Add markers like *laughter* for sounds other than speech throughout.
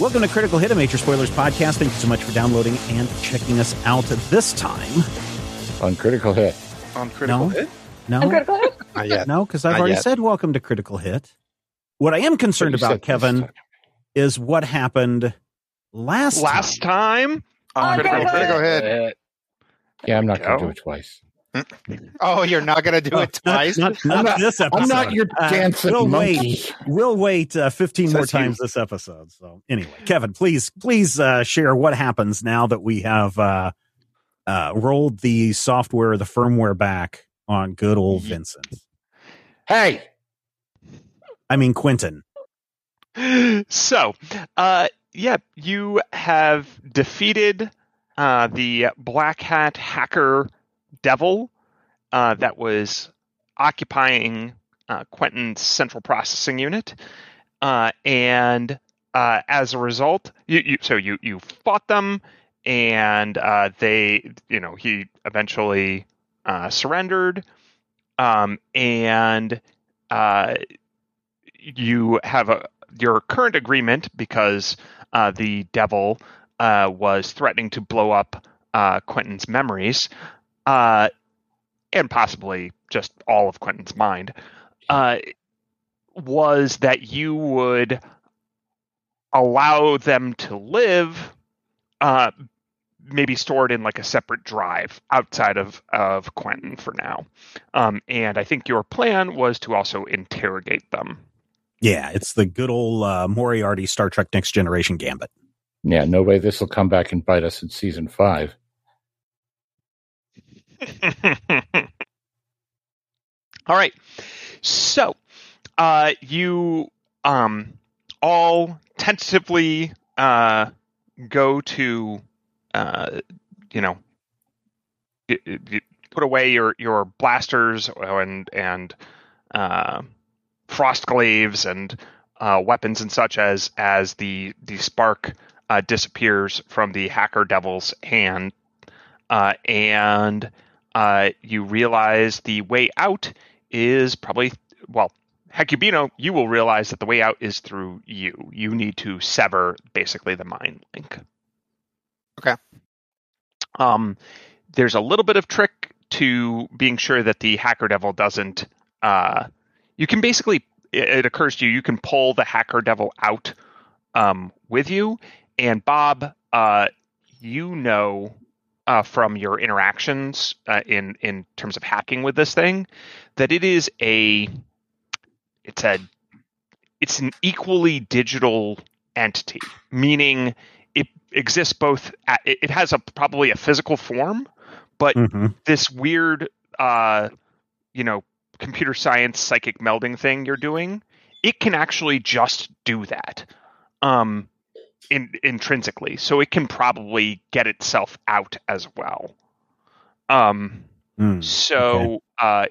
Welcome to Critical Hit, a Major Spoilers podcast. Thank you so much for downloading and checking us out this time. on Critical Hit. on Critical No. Hit? No, Not yet. no, because I've Not already yet. said welcome to Critical Hit. What I am concerned about, Kevin, is what happened last Last time. time on Critical, Critical Hit. Hit. Yeah, I'm not going to do it twice. *laughs* Oh, you're not going to do it twice? Not, not, I'm not- this episode. I'm not your Uh, we'll monkey. wait. We'll wait uh, 15 more Says you. times this episode. So anyway, Kevin, please, please uh, share what happens now that we have uh, uh, rolled the software, the firmware back on good old Vincent. Hey, I mean Quentin. *gasps* So, uh, yeah, you have defeated uh, the Black Hat hacker devil uh, that was occupying uh, Quentin's central processing unit, uh, and uh, as a result, you, you so you you fought them, and uh, they, you know, he eventually uh, surrendered, um, and you have a your current agreement because the devil was threatening to blow up Quentin's memories, uh, and possibly just all of Quentin's mind, uh, was that you would allow them to live, uh, maybe stored in like a separate drive outside of of Quentin for now. Um, and I think your plan was to also interrogate them. Yeah, it's the good old uh, Moriarty Star Trek Next Generation gambit. yeah, no way this will come back and bite us in season five. *laughs* all right. So, uh, you um, all tentatively uh, go to, uh, you know, put away your your blasters and and uh, frost glaives and uh, weapons and such as as the the spark uh, disappears from the hacker devil's hand, and uh, you realize the way out is probably well. Hecubino, you will realize that the way out is through you. You need to sever basically the mind link. Okay. Um, there's a little bit of trick to being sure that the hacker devil doesn't. Uh, you can basically, it, it occurs to you, you can pull the hacker devil out um, with you. And Bob, uh, you know uh, from your interactions uh, in in terms of hacking with this thing that it is a it's a it's an equally digital entity meaning it exists both at, it has a probably a physical form but Mhm. this weird uh you know computer science psychic melding thing you're doing it can actually just do that um in, intrinsically so it can probably get itself out as well um Mm. so uh,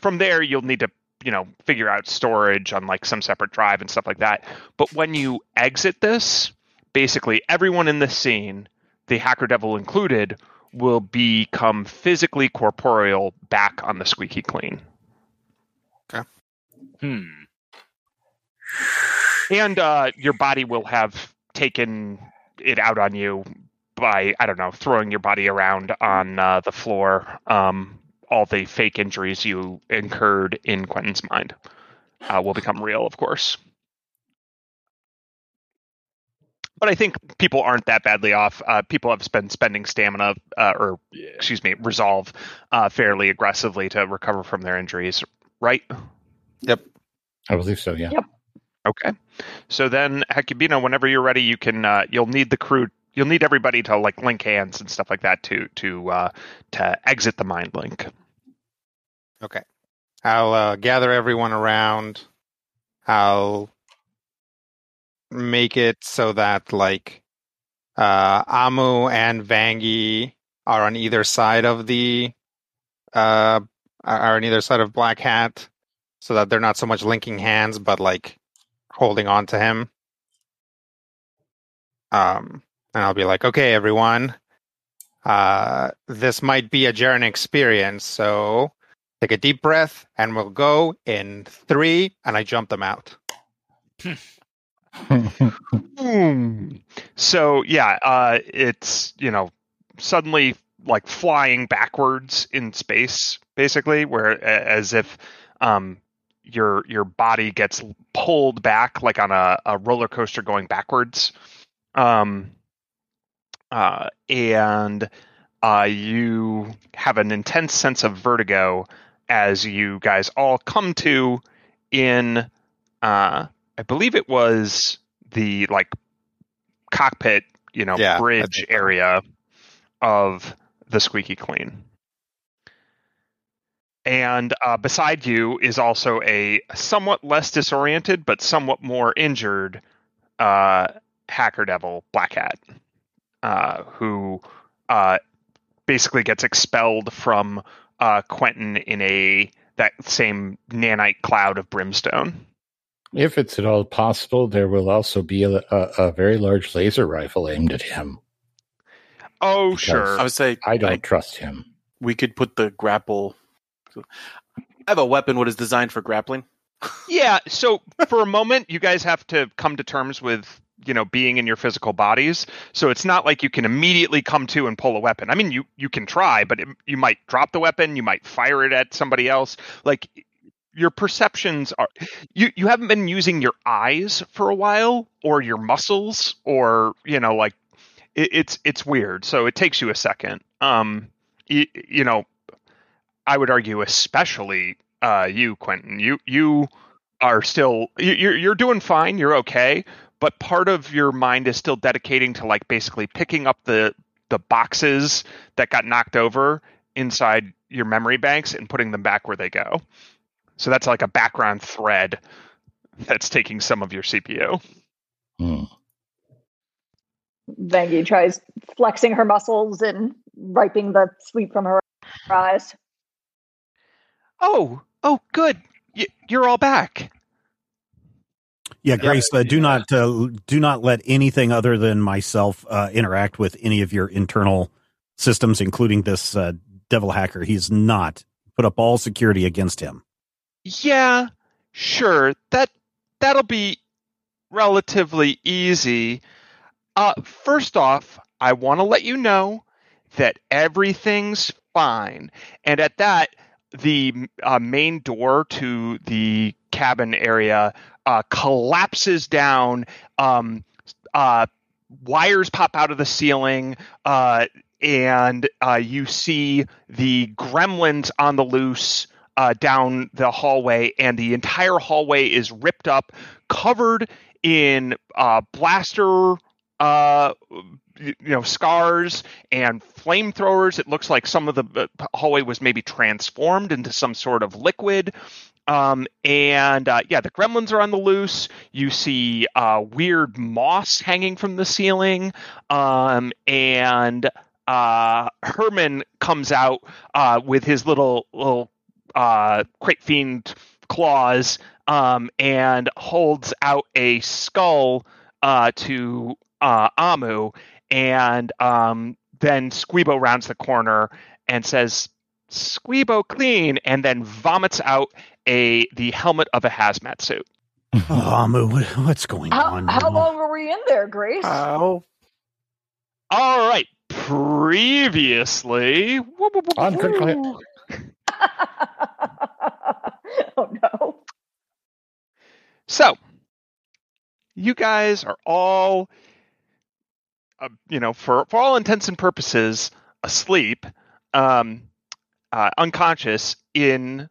from there, you'll need to, you know, figure out storage on like some separate drive and stuff like that. But when you exit this, basically everyone in the scene, the hacker devil included, will become physically corporeal back on the squeaky clean. Okay. Hmm. And uh, your body will have taken it out on you by, I don't know, throwing your body around on uh, the floor um, all the fake injuries you incurred in Quentin's mind uh, will become real, of course. But I think people aren't that badly off. Uh, people have been spending stamina, uh, or excuse me, resolve uh, fairly aggressively to recover from their injuries, right? Yep, I believe so. Yeah. Okay. So then, Hecubino, whenever you're ready, you can. Uh, you'll need the crew. You'll need everybody to like link hands and stuff like that to to uh, to exit the mind link. Okay. I'll uh, gather everyone around. I'll make it so that like uh, Amu and Vangi are on either side of the uh, are on either side of Black Hat, so that they're not so much linking hands, but like holding on to him. Um, and I'll be like, okay, everyone, uh, this might be a Jaren experience, so take a deep breath, and we'll go in three, and I jump them out. *laughs* So yeah, uh, it's you know suddenly like flying backwards in space, basically, where as if um, your your body gets pulled back like on a, a roller coaster going backwards, um, uh, and uh, you have an intense sense of vertigo as you guys all come to in uh, I believe it was the like cockpit, you know, Yeah, bridge area of the Squeaky Clean. And uh, beside you is also a somewhat less disoriented but somewhat more injured uh, hacker devil Black Hat, uh, who uh, basically gets expelled from uh, Quentin in a that same nanite cloud of brimstone. if it's at all possible, there will also be a, a, a very large laser rifle aimed at him. Oh, Because- sure. I would say I don't Like- trust him. we could put the grapple. I have a weapon what is designed for grappling. Yeah, so for a moment, you guys have to come to terms with you know being in your physical bodies. So it's not like you can immediately come to and pull a weapon. I mean, you you can try, but it, you might drop the weapon, you might fire it at somebody else. Like your perceptions are you you haven't been using your eyes for a while or your muscles or you know like it, it's it's weird. So it takes you a second. Um, you, you know, I would argue especially uh you Quentin. You you are still you- you're you're doing fine. You're okay, but part of your mind is still dedicating to like basically picking up the the boxes that got knocked over inside your memory banks and putting them back where they go. So that's like a background thread that's taking some of your CPU. Hmm. Vangie tries flexing her muscles and wiping the sweep from her eyes. Oh, oh, good. Y- you're all back. Yeah, Grace, uh, do not uh, do not let anything other than myself uh, interact with any of your internal systems, including this uh, devil hacker. He's not put up all security against him. Yeah, sure. That that'll be relatively easy. Uh, first off, I want to let you know that everything's fine, and at that, the uh, main door to the cabin area uh, collapses down. Um, uh, wires pop out of the ceiling. Uh, and uh, you see the gremlins on the loose uh, down the hallway, and the entire hallway is ripped up, covered in blaster, you know, scars and flamethrowers. It looks like some of the uh, hallway was maybe transformed into some sort of liquid. Um, and uh, yeah, the gremlins are on the loose. You see uh, weird moss hanging from the ceiling, um, and uh, Herman comes out uh, with his little little uh, crate fiend claws um, and holds out a skull to Amu, and um, then Squeebo rounds the corner and says, Squeebo clean, and then vomits out a the helmet of a hazmat suit. *laughs* Oh, Amu, what, what's going how, on? How long were we in there, Grace? How? All right. Previously, whoop, on *laughs* oh no. So, you guys are all you know, for, for all intents and purposes, asleep, um, uh, unconscious in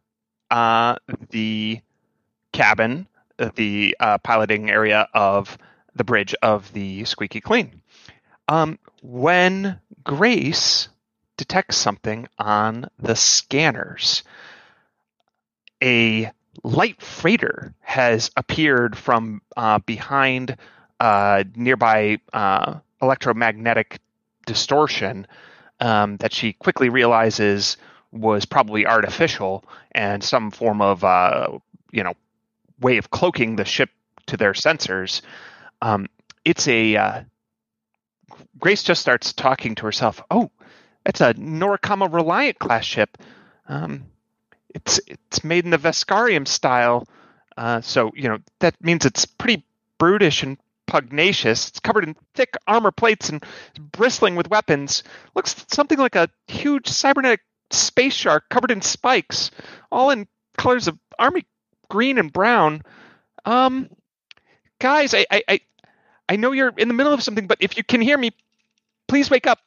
uh, the cabin, uh, the uh, piloting area of the bridge of the Squeaky Clean. Um, when Grace detects something on the scanners, a light freighter has appeared from uh, behind nearby electromagnetic distortion um, that she quickly realizes was probably artificial and some form of uh, you know way of cloaking the ship to their sensors. Um, it's a uh, Grace just starts talking to herself. Oh, that's a Norikama Reliant class ship. Um, it's it's made in the Veskarium style, uh, so you know that means it's pretty brutish and pugnacious. It's covered in thick armor plates and bristling with weapons. Looks something like a huge cybernetic space shark covered in spikes, all in colors of army green and brown. Um, guys, I, I, I, I know you're in the middle of something, but if you can hear me, please wake up.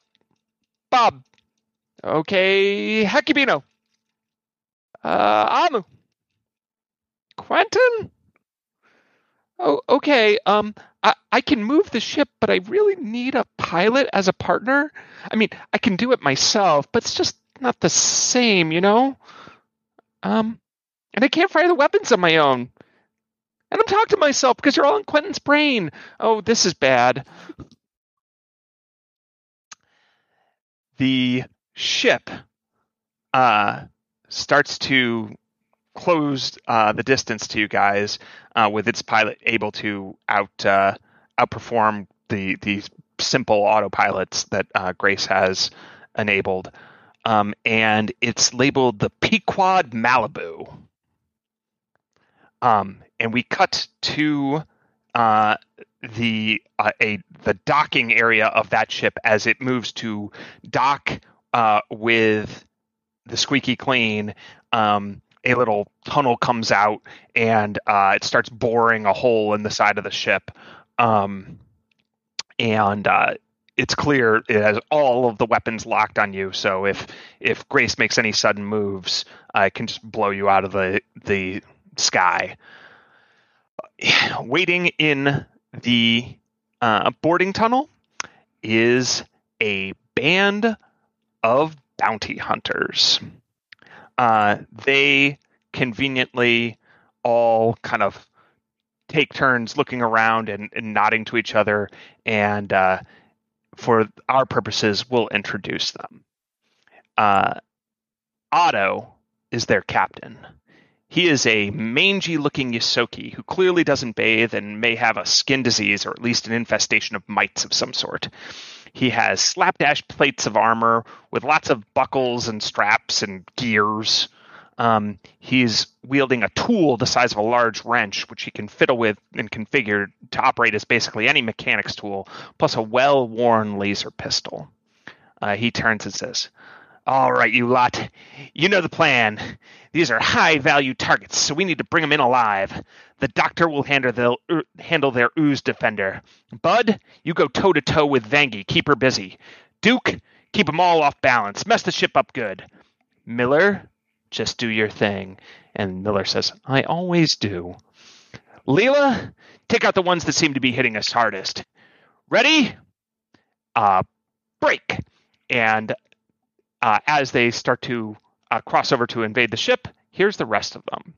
Bob. Okay, Hakibino. Uh, Amu. Quentin? Oh, okay. Um, I, I can move the ship, but I really need a pilot as a partner. I mean, I can do it myself, but it's just not the same, you know? Um, and I can't fire the weapons on my own. And I'm talking to myself because you're all in Quentin's brain. Oh, this is bad. The ship uh, starts to close uh, the distance to you guys uh, with its pilot able to out uh, outperform the the simple autopilots that uh, Grace has enabled, um, and it's labeled the Pequod Malibu. Um, and we cut to uh, the uh, a the docking area of that ship as it moves to dock with the squeaky clean. Um, a little tunnel comes out and uh, it starts boring a hole in the side of the ship. Um, and uh, it's clear it has all of the weapons locked on you. So if if Grace makes any sudden moves, uh, it can just blow you out of the the sky. *sighs* Waiting in the uh, boarding tunnel is a band of bounty hunters. Uh, they conveniently all kind of take turns looking around and, and nodding to each other, and uh, for our purposes, we'll introduce them. Uh, Otto is their captain. He is a mangy looking Ysoki who clearly doesn't bathe and may have a skin disease or at least an infestation of mites of some sort. He has slapdash plates of armor with lots of buckles and straps and gears. Um, he's wielding a tool the size of a large wrench, which he can fiddle with and configure to operate as basically any mechanic's tool, plus a well worn laser pistol. Uh, he turns and says, all right, you lot. You know the plan. These are high value targets, so we need to bring them in alive. The doctor will handle, the, uh, handle their ooze defender. Bud, you go toe to toe with Vangie. Keep her busy. Duke, keep them all off balance. Mess the ship up good. Miller, just do your thing. And Miller says, I always do. Leela, take out the ones that seem to be hitting us hardest. Ready? Uh, break. And uh, as they start to uh, cross over to invade the ship, here's the rest of them.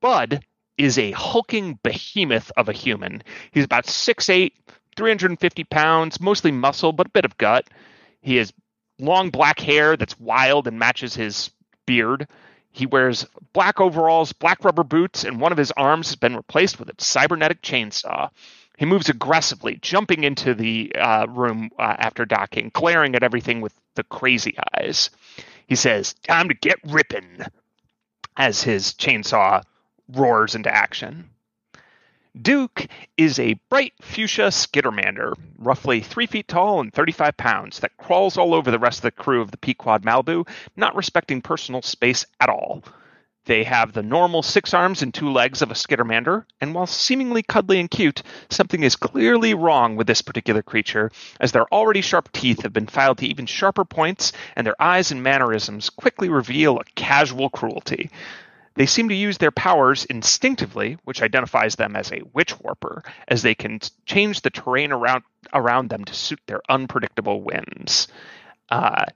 Bud is a hulking behemoth of a human. He's about 6'8, 350 pounds, mostly muscle, but a bit of gut. He has long black hair that's wild and matches his beard. He wears black overalls, black rubber boots, and one of his arms has been replaced with a cybernetic chainsaw. He moves aggressively, jumping into the uh, room uh, after docking, glaring at everything with the crazy eyes. He says, Time to get ripping, as his chainsaw roars into action. Duke is a bright fuchsia skittermander, roughly three feet tall and 35 pounds, that crawls all over the rest of the crew of the Pequod Malibu, not respecting personal space at all. They have the normal six arms and two legs of a skittermander, and while seemingly cuddly and cute, something is clearly wrong with this particular creature, as their already sharp teeth have been filed to even sharper points, and their eyes and mannerisms quickly reveal a casual cruelty. They seem to use their powers instinctively, which identifies them as a witch warper, as they can change the terrain around around them to suit their unpredictable whims. Uh,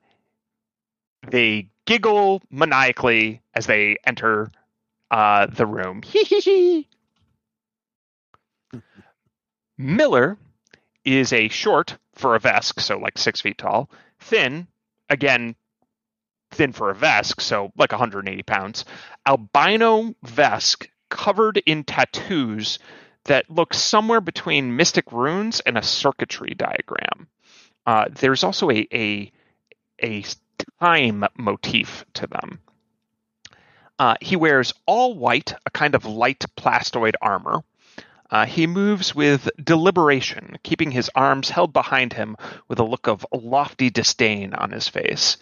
they giggle maniacally as they enter uh, the room. *laughs* Miller is a short for a Vesk, so like six feet tall, thin, again, thin for a Vesk, so like 180 pounds, albino Vesk covered in tattoos that look somewhere between mystic runes and a circuitry diagram. Uh, there's also a, a a time motif to them. Uh, he wears all white, a kind of light plastoid armor. Uh, he moves with deliberation, keeping his arms held behind him with a look of lofty disdain on his face.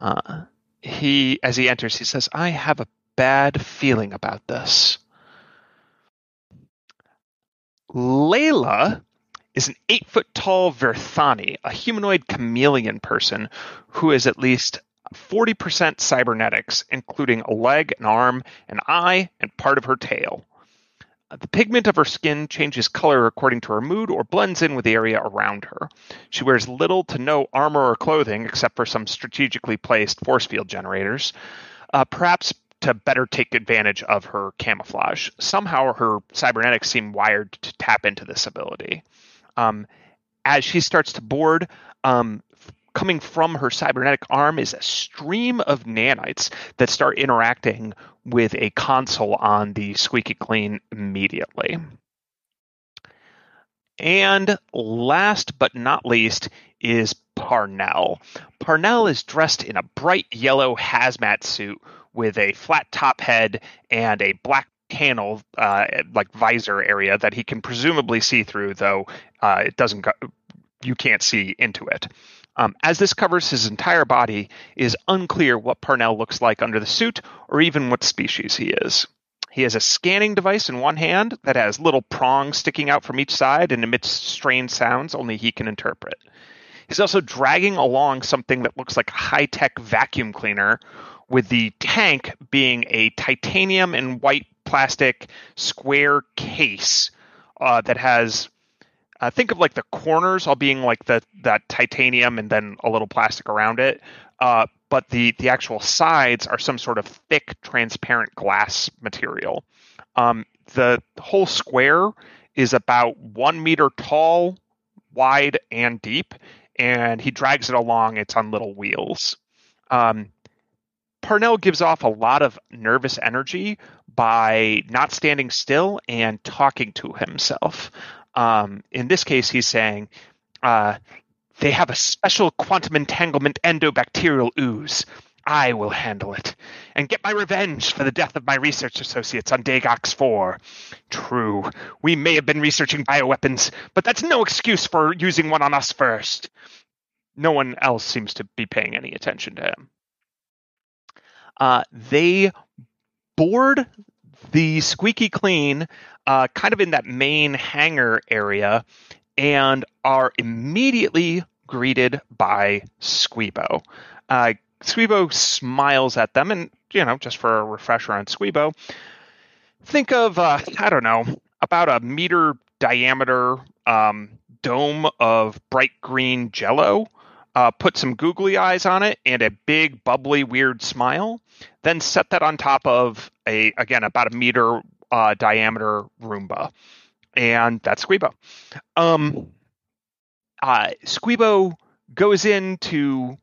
Uh, he, as he enters, he says, "I have a bad feeling about this." Layla is an eight foot tall Verthani, a humanoid chameleon person who is at least 40% cybernetics, including a leg, an arm, an eye, and part of her tail. The pigment of her skin changes color according to her mood or blends in with the area around her. She wears little to no armor or clothing except for some strategically placed force field generators, uh, perhaps to better take advantage of her camouflage. Somehow her cybernetics seem wired to tap into this ability. Um, as she starts to board, um, coming from her cybernetic arm is a stream of nanites that start interacting with a console on the squeaky clean immediately. And last but not least is Parnell. Parnell is dressed in a bright yellow hazmat suit with a flat top head and a black panel, uh, like visor area that he can presumably see through, though uh, it doesn't go, you can't see into it. Um, as this covers his entire body, it is unclear what Parnell looks like under the suit or even what species he is. He has a scanning device in one hand that has little prongs sticking out from each side and emits strange sounds only he can interpret. He's also dragging along something that looks like a high tech vacuum cleaner, with the tank being a titanium and white plastic square case uh, that has uh, think of like the corners all being like the that titanium and then a little plastic around it uh, but the the actual sides are some sort of thick transparent glass material um, the whole square is about one meter tall wide and deep and he drags it along it's on little wheels um, Parnell gives off a lot of nervous energy by not standing still and talking to himself. Um, in this case, he's saying, uh, they have a special quantum entanglement endobacterial ooze. I will handle it and get my revenge for the death of my research associates on Dagox 4. True, we may have been researching bioweapons, but that's no excuse for using one on us first. No one else seems to be paying any attention to him. Uh, they board the squeaky clean uh, kind of in that main hangar area and are immediately greeted by Squeebo. Uh, Squeebo smiles at them, and you know, just for a refresher on Squeebo, think of uh, I don't know about a meter diameter um, dome of bright green Jello uh, put some googly eyes on it and a big bubbly weird smile then set that on top of a again about a meter uh, diameter roomba and that's squeebo um, uh, squeebo goes in to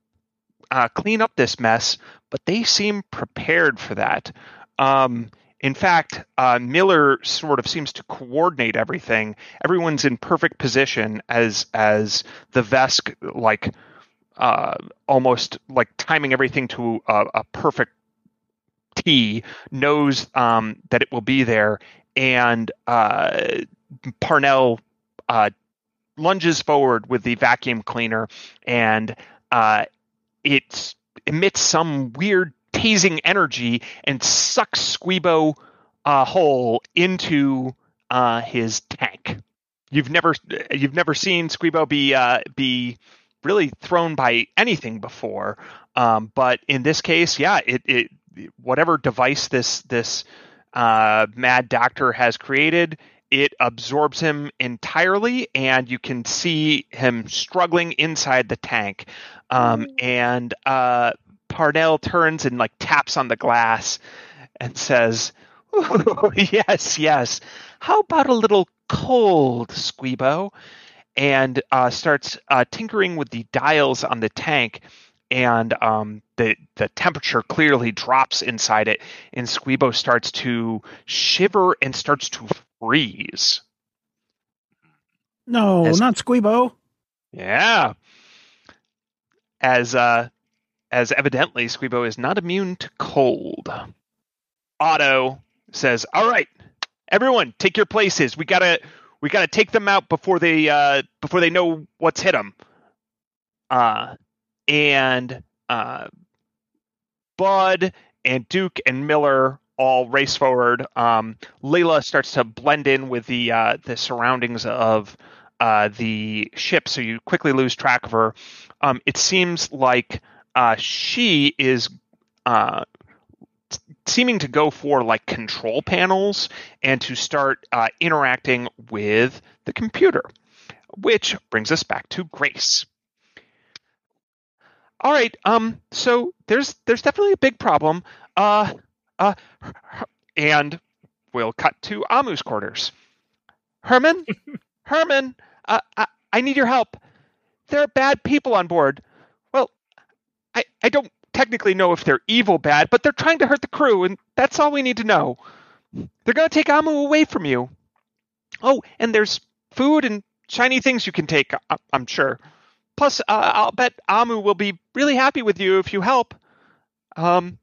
uh, clean up this mess but they seem prepared for that um, in fact, uh, Miller sort of seems to coordinate everything. Everyone's in perfect position as as the Vesk like uh, almost like timing everything to a, a perfect T, knows um, that it will be there, and uh, Parnell uh, lunges forward with the vacuum cleaner, and uh, it emits some weird tasing energy and sucks Squeebo uh, whole into uh, his tank. You've never you've never seen Squeebo be uh, be really thrown by anything before, um, but in this case, yeah, it, it whatever device this this uh, mad doctor has created, it absorbs him entirely, and you can see him struggling inside the tank. Um, and uh, Parnell turns and like taps on the glass and says, *laughs* "Yes, yes. How about a little cold, Squeebo?" And uh, starts uh, tinkering with the dials on the tank, and um, the the temperature clearly drops inside it, and Squeebo starts to shiver and starts to freeze. No, As- not Squeebo. Yeah. As uh as evidently Squeebo is not immune to cold. Otto says, "All right, everyone, take your places. We gotta we gotta take them out before they uh before they know what's hit them." Uh, and uh, Bud and Duke and Miller all race forward. Um, Layla starts to blend in with the uh, the surroundings of uh, the ship, so you quickly lose track of her. Um, it seems like uh, she is uh, s- seeming to go for like control panels and to start uh, interacting with the computer, which brings us back to Grace. All right, um, so there's there's definitely a big problem. Uh, uh, and we'll cut to Amu's quarters. Herman, *laughs* Herman, uh, I, I need your help. There are bad people on board. Well, I, I don't technically know if they're evil bad, but they're trying to hurt the crew, and that's all we need to know. They're going to take Amu away from you. Oh, and there's food and shiny things you can take, I- I'm sure. Plus, uh, I'll bet Amu will be really happy with you if you help. Um,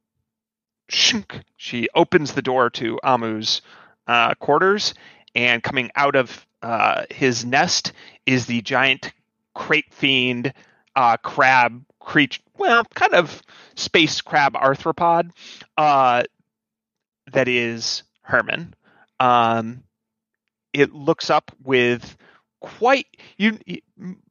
shunk. She opens the door to Amu's uh, quarters, and coming out of uh, his nest is the giant crate fiend uh, crab creature. Well, kind of space crab arthropod. Uh, that is Herman. Um, it looks up with quite you.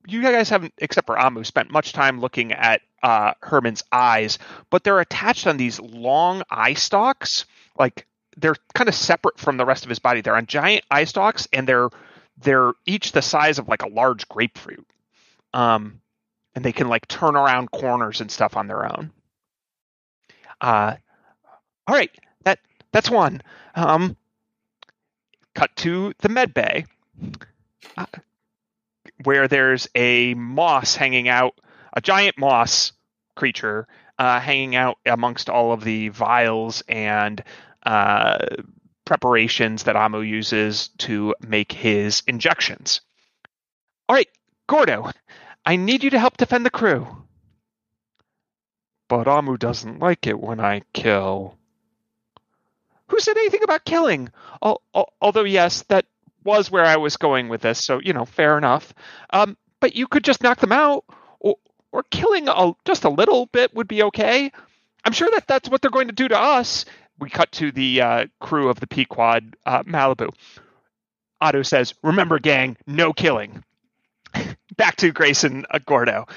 You guys haven't, except for Amu, spent much time looking at uh, Herman's eyes, but they're attached on these long eye stalks. Like they're kind of separate from the rest of his body. They're on giant eye stalks, and they're they're each the size of like a large grapefruit. Um, and they can like turn around corners and stuff on their own. Uh, all right, that that's one. Um, cut to the med bay, where there's a moss hanging out, a giant moss creature uh, hanging out amongst all of the vials and uh, preparations that Amu uses to make his injections. All right, Gordo, I need you to help defend the crew. But Amu doesn't like it when I kill. Who said anything about killing? Al- al- although, yes, that was where I was going with this, so, you know, fair enough. Um, but you could just knock them out, or, or killing a, just a little bit would be okay. I'm sure that that's what they're going to do to us. We cut to the uh, crew of the Pequod uh, Malibu. Otto says, Remember, gang, no killing. *laughs* Back to Grayson uh, Gordo.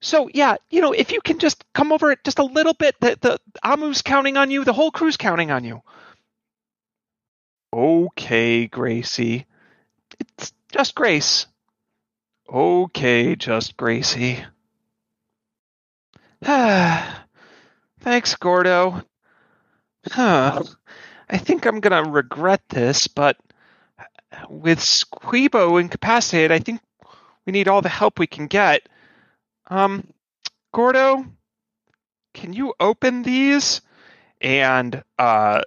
So yeah, you know, if you can just come over it just a little bit, the the Amu's counting on you, the whole crew's counting on you. Okay, Gracie. It's just Grace. Okay, just Gracie. *sighs* Thanks, Gordo. Huh. I think I'm gonna regret this, but with Squeebo incapacitated, I think we need all the help we can get. Um, Gordo, can you open these? And uh,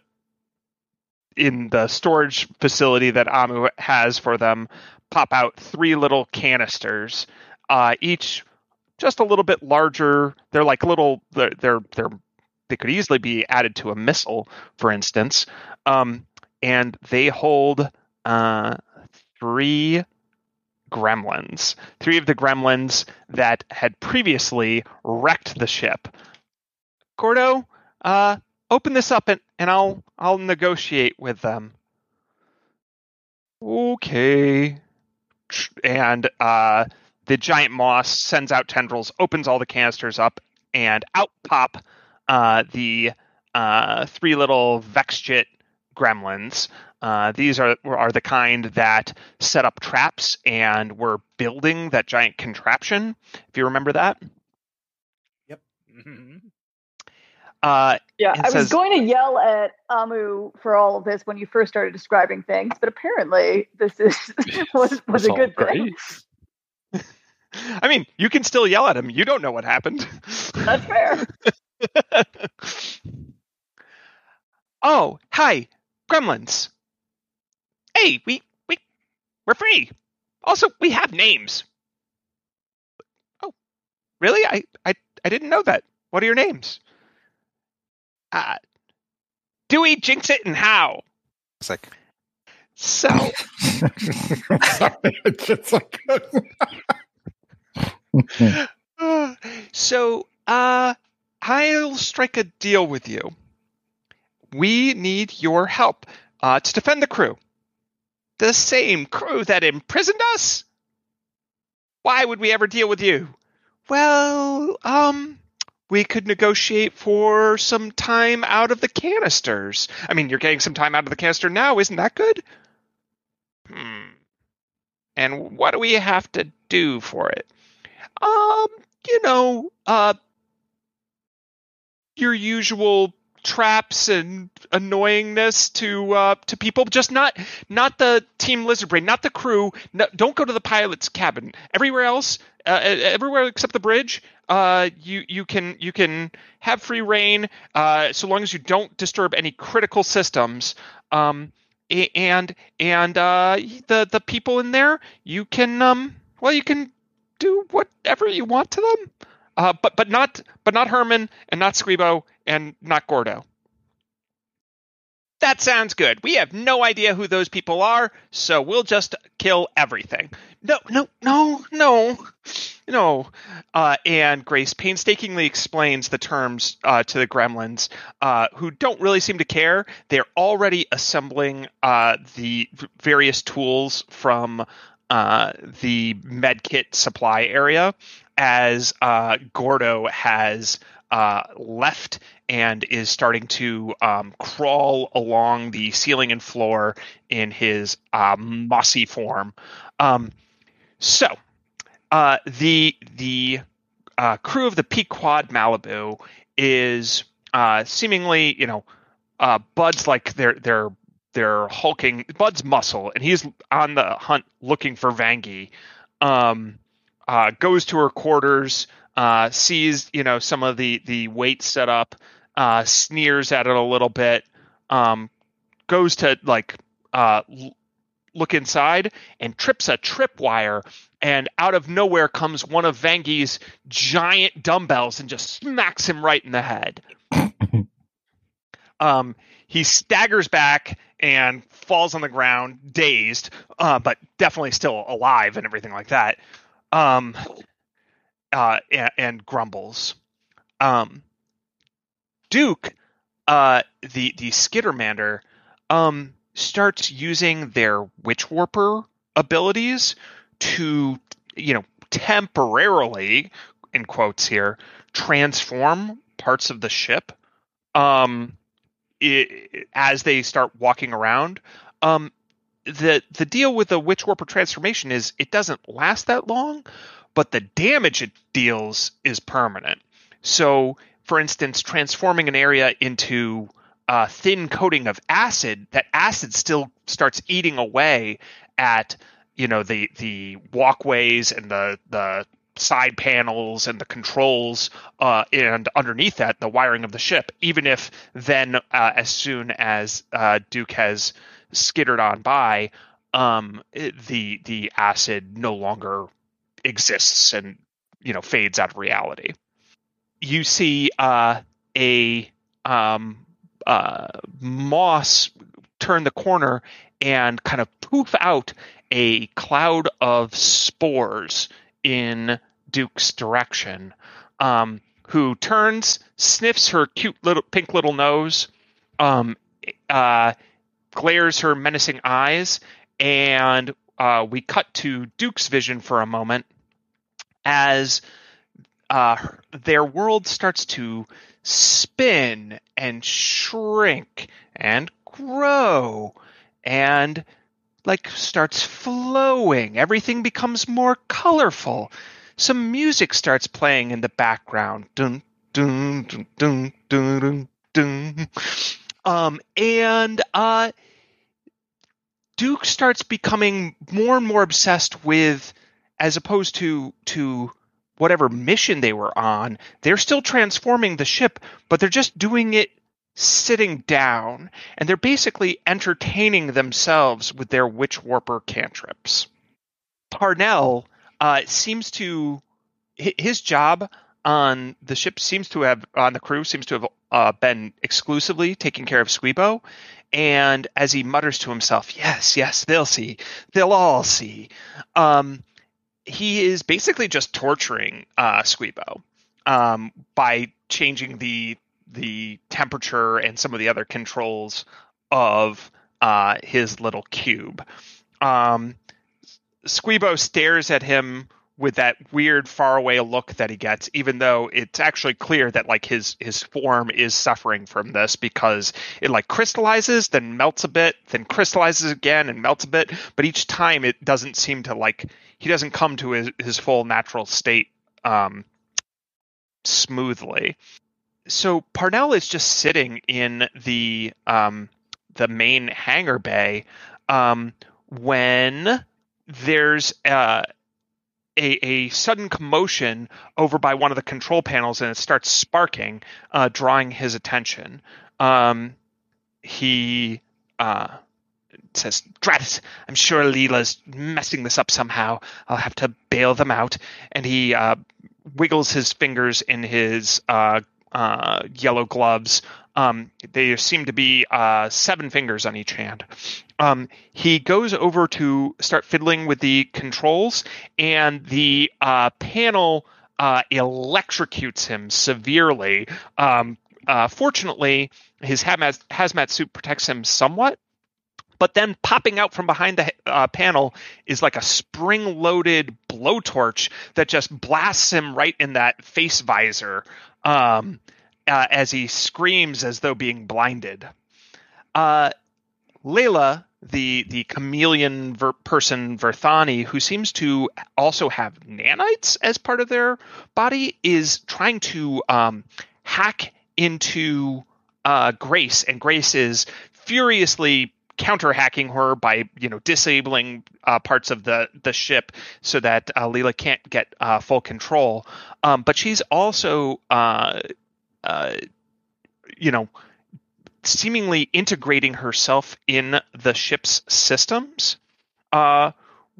in the storage facility that Amu has for them, pop out three little canisters, uh, each just a little bit larger. They're like little. They're they're, they're they could easily be added to a missile, for instance. Um, and they hold uh, three gremlins. Three of the gremlins that had previously wrecked the ship. Gordo, uh, open this up and, and I'll I'll negotiate with them. Okay. And uh, the giant moss sends out tendrils, opens all the canisters up, and out pop uh, the uh, three little Vexgit gremlins. Uh, these are are the kind that set up traps and were building that giant contraption. If you remember that. Yep. *laughs* Mhm. Uh, Yeah, It I was going to yell at Amu for all of this when you first started describing things, but apparently this is *laughs* *laughs* was, was a all good thing. *laughs* I mean, you can still yell at him. You don't know what happened. That's fair. oh, hi, gremlins. Hey, we we we're free. Also, we have names. Oh, really? I I I didn't know that. What are your names? Uh, we Jinx It, and How. *laughs* *laughs* It's like So, Sorry, it's like uh, so uh, I'll strike a deal with you. We need your help uh, to defend the crew. The same crew that imprisoned us? Why would we ever deal with you? Well, um, we could negotiate for some time out of the canisters. I mean, you're getting some time out of the canister now, isn't that good? Hmm. And what do we have to do for it? Um, you know, uh, your usual traps and annoyingness to uh, to people. Just not not the team lizard brain, not the crew. No, don't go to the pilot's cabin. Everywhere else, uh, everywhere except the bridge, uh, you you can you can have free reign uh, so long as you don't disturb any critical systems. Um, and and uh, the the people in there, you can um, well, you can do whatever you want to them. Uh, but but not but not Herman and not Scribo and not Gordo. That sounds good. We have no idea who those people are, so we'll just kill everything. No, no, no, no, no. Uh, and Grace painstakingly explains the terms uh, to the gremlins, uh, who don't really seem to care. They're already assembling uh, the various tools from uh, the medkit supply area as uh, Gordo has left and is starting to um, crawl along the ceiling and floor in his mossy form. Um, so uh, the the uh, crew of the Pequod Malibu is uh, seemingly, you know, uh, Bud's like they're they're they're hulking. Bud's muscle, and he's on the hunt looking for Vangie. Um, uh, goes to her quarters, uh, sees you know some of the the weight set up, uh, sneers at it a little bit, um, goes to like uh, look inside and trips a tripwire, and out of nowhere comes one of Vangie's giant dumbbells and just smacks him right in the head. *laughs* um, he staggers back and falls on the ground, dazed, uh, but definitely still alive and everything like that. Um, uh, and, and grumbles. Um, Duke, uh, the the Skittermander, um, starts using their Witch Warper abilities to, you know, temporarily, in quotes here, transform parts of the ship. Um, i as they start walking around. Um, the the deal with the Witch Warper transformation is it doesn't last that long, but the damage it deals is permanent. So, for instance, transforming an area into a thin coating of acid, that acid still starts eating away at you know the the walkways and the the side panels and the controls uh, and underneath that the wiring of the ship even if then uh, as soon as uh, duke has skittered on by um, the the acid no longer exists and you know fades out of reality. You see uh, a um, uh, moss turn the corner and kind of poof out a cloud of spores in Duke's direction. Um, who turns, sniffs her cute little pink little nose, um, uh, glares her menacing eyes, and uh, we cut to Duke's vision for a moment as uh, their world starts to spin and shrink and grow and like starts flowing. Everything becomes more colorful. Some music starts playing in the background. Dun dun dun dun dun dun. dun. Um, and uh, Duke starts becoming more and more obsessed with, as opposed to to whatever mission they were on. They're still transforming the ship, but they're just doing it sitting down, and they're basically entertaining themselves with their witch warper cantrips. Parnell uh, seems to his job on the ship seems to have on the crew seems to have uh, been exclusively taking care of Squeebo. And as he mutters to himself, "Yes, yes, they'll see. They'll all see." Um, he is basically just torturing uh, Squeebo um, by changing the the temperature and some of the other controls of uh, his little cube. Um, Squeebo stares at him with that weird faraway look that he gets, even though it's actually clear that like his his form is suffering from this because it like crystallizes, then melts a bit, then crystallizes again and melts a bit, but each time it doesn't seem to like he doesn't come to his, his full natural state um, smoothly. So Parnell is just sitting in the um, the main hangar bay um, when there's uh, a, a sudden commotion over by one of the control panels and it starts sparking, uh, drawing his attention. Um, he uh, says, Drat I'm sure Leela's messing this up somehow. I'll have to bail them out. And he uh, wiggles his fingers in his uh, yellow gloves. Um, they seem to be uh, seven fingers on each hand. Um, he goes over to start fiddling with the controls, and the uh, panel uh, electrocutes him severely. Um, uh, fortunately, his hazmat, hazmat suit protects him somewhat, but then popping out from behind the uh, panel is like a spring loaded blowtorch that just blasts him right in that face visor um, uh, as he screams as though being blinded. Uh, Layla, the the chameleon ver- person Verthani, who seems to also have nanites as part of their body, is trying to um, hack into uh, Grace, and Grace is furiously counter hacking her by you know disabling uh, parts of the the ship so that uh, Leela can't get uh, full control. Um, but she's also uh, uh, you know seemingly integrating herself in the ship's systems, uh,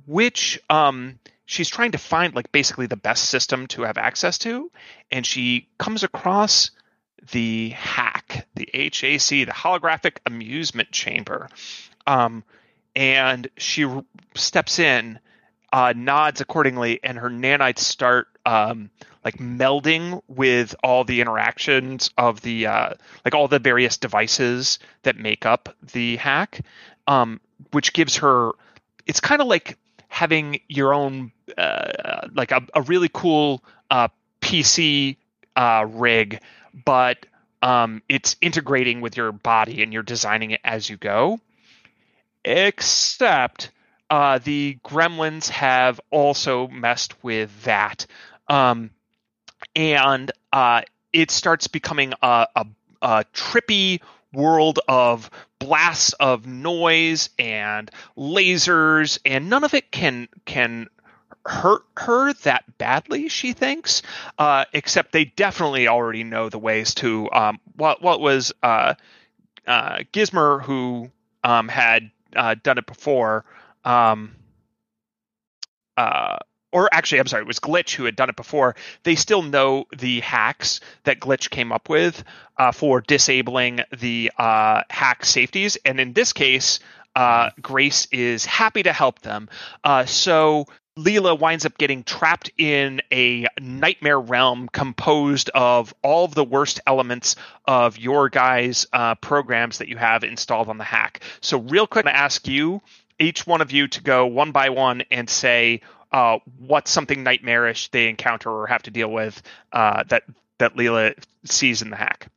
which um, she's trying to find like basically the best system to have access to, and she comes across the hack, the HAC, the holographic amusement chamber, um, and she r- steps in, uh, nods accordingly, and her nanites start um, like melding with all the interactions of the uh, like all the various devices that make up the hack, um, which gives her. It's kind of like having your own uh, like a, a really cool uh, PC uh, rig, but um, it's integrating with your body and you're designing it as you go. Except uh, the gremlins have also messed with that. Um, and uh, it starts becoming a, a, a trippy world of blasts of noise and lasers, and none of it can can hurt her that badly. She thinks, uh, except they definitely already know the ways to. Um, what was uh, uh, Gizmer who um, had uh, done it before. Um, uh, or actually, I'm sorry, it was Glitch who had done it before. They still know the hacks that Glitch came up with uh, for disabling the hack safeties, and in this case, uh, Grace is happy to help them. Uh, so Leela winds up getting trapped in a nightmare realm composed of all of the worst elements of your guys' uh, programs that you have installed on the hack. So, real quick, to ask you, each one of you, to go one by one and say uh, what's something nightmarish they encounter or have to deal with uh, that that Leela sees in the hack.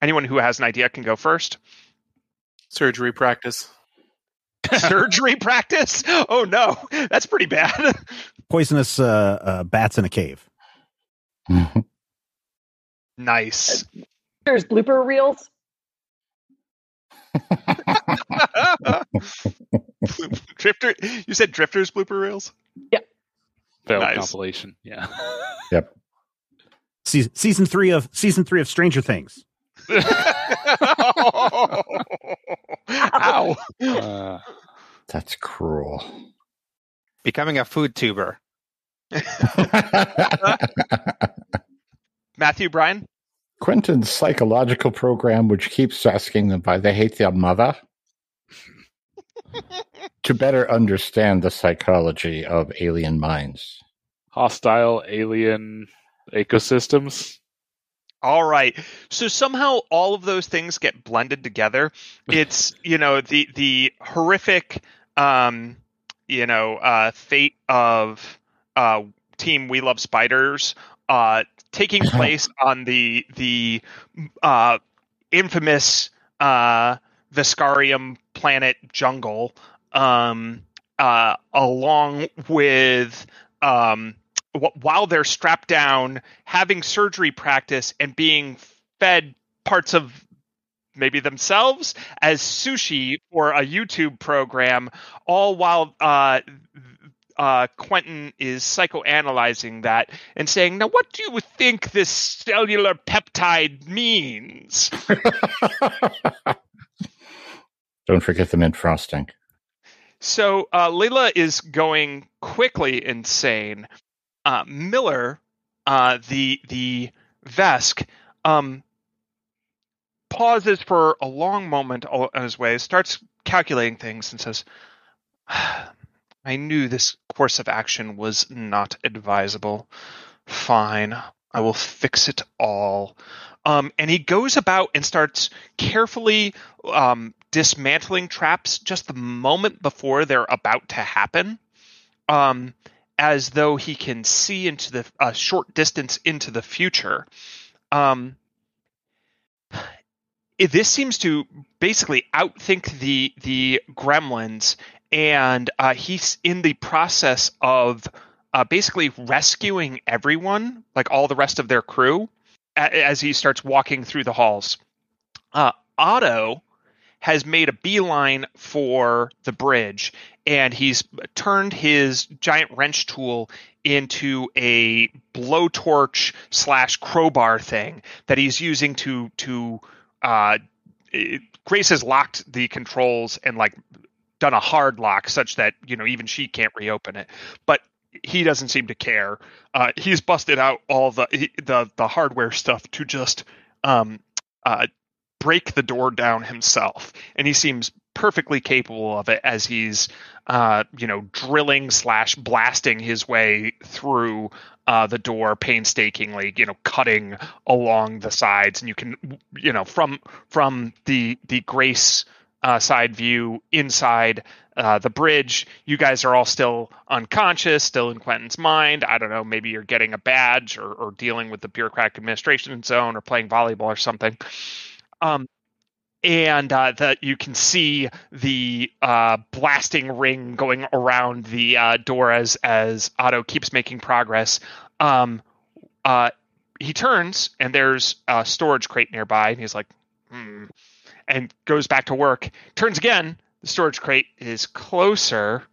Anyone who has an idea can go first. Surgery practice. *laughs* Surgery practice? Oh no, that's pretty bad. *laughs* Poisonous uh, uh, bats in a cave. *laughs* nice. There's blooper reels. Drifter, you said Drifters blooper reels? Failed Nice. compilation. Yeah. Yep. Se- season three of season three of Stranger Things. Ow. Uh, That's cruel. Becoming a food tuber. *laughs* Matthew, Brian? Quentin's psychological program, which keeps asking them why they hate their mother, *laughs* to better understand the psychology of alien minds. hostile alien ecosystems. All right. So somehow all of those things get blended together. It's, you know, the the horrific um, you know, uh fate of uh team We Love Spiders uh taking *laughs* place on the the uh infamous uh Veskarium planet jungle um uh along with um wh- while they're strapped down, having surgery practice, and being fed parts of maybe themselves as sushi for a YouTube program, all while uh, uh, Quentin is psychoanalyzing that and saying, Now, what do you think this cellular peptide means? *laughs* Don't forget the mint frosting. So uh, Layla is going quickly insane. Uh, Miller, uh, the the Vesk, um, pauses for a long moment on his way, starts calculating things, and says, *sighs* "I knew this course of action was not advisable. Fine, I will fix it all." Um, and he goes about and starts carefully um, dismantling traps just the moment before they're about to happen, um, as though he can see into the a short distance into the future. Um, it- this seems to basically outthink the the gremlins, and uh, he's in the process of uh, basically rescuing everyone, like all the rest of their crew, a- as he starts walking through the halls. Uh, Otto has made a beeline for the bridge and he's turned his giant wrench tool into a blowtorch slash crowbar thing that he's using to to uh it- grace has locked the controls and like done a hard lock such that you know even she can't reopen it. But he doesn't seem to care. Uh he's busted out all the he- the the hardware stuff to just um uh break the door down himself. And he seems perfectly capable of it as he's uh you know drilling slash blasting his way through uh the door painstakingly you know cutting along the sides and you can you know from from the the grace uh side view inside uh, the bridge. You guys are all still unconscious, still in Quentin's mind. I don't know, maybe you're getting a badge or, or dealing with the bureaucratic administration zone or playing volleyball or something. Um, and uh, that you can see the uh, blasting ring going around the uh, door as as Otto keeps making progress. Um, uh, he turns and there's a storage crate nearby, and he's like, hmm, and goes back to work. Turns again, the storage crate is closer.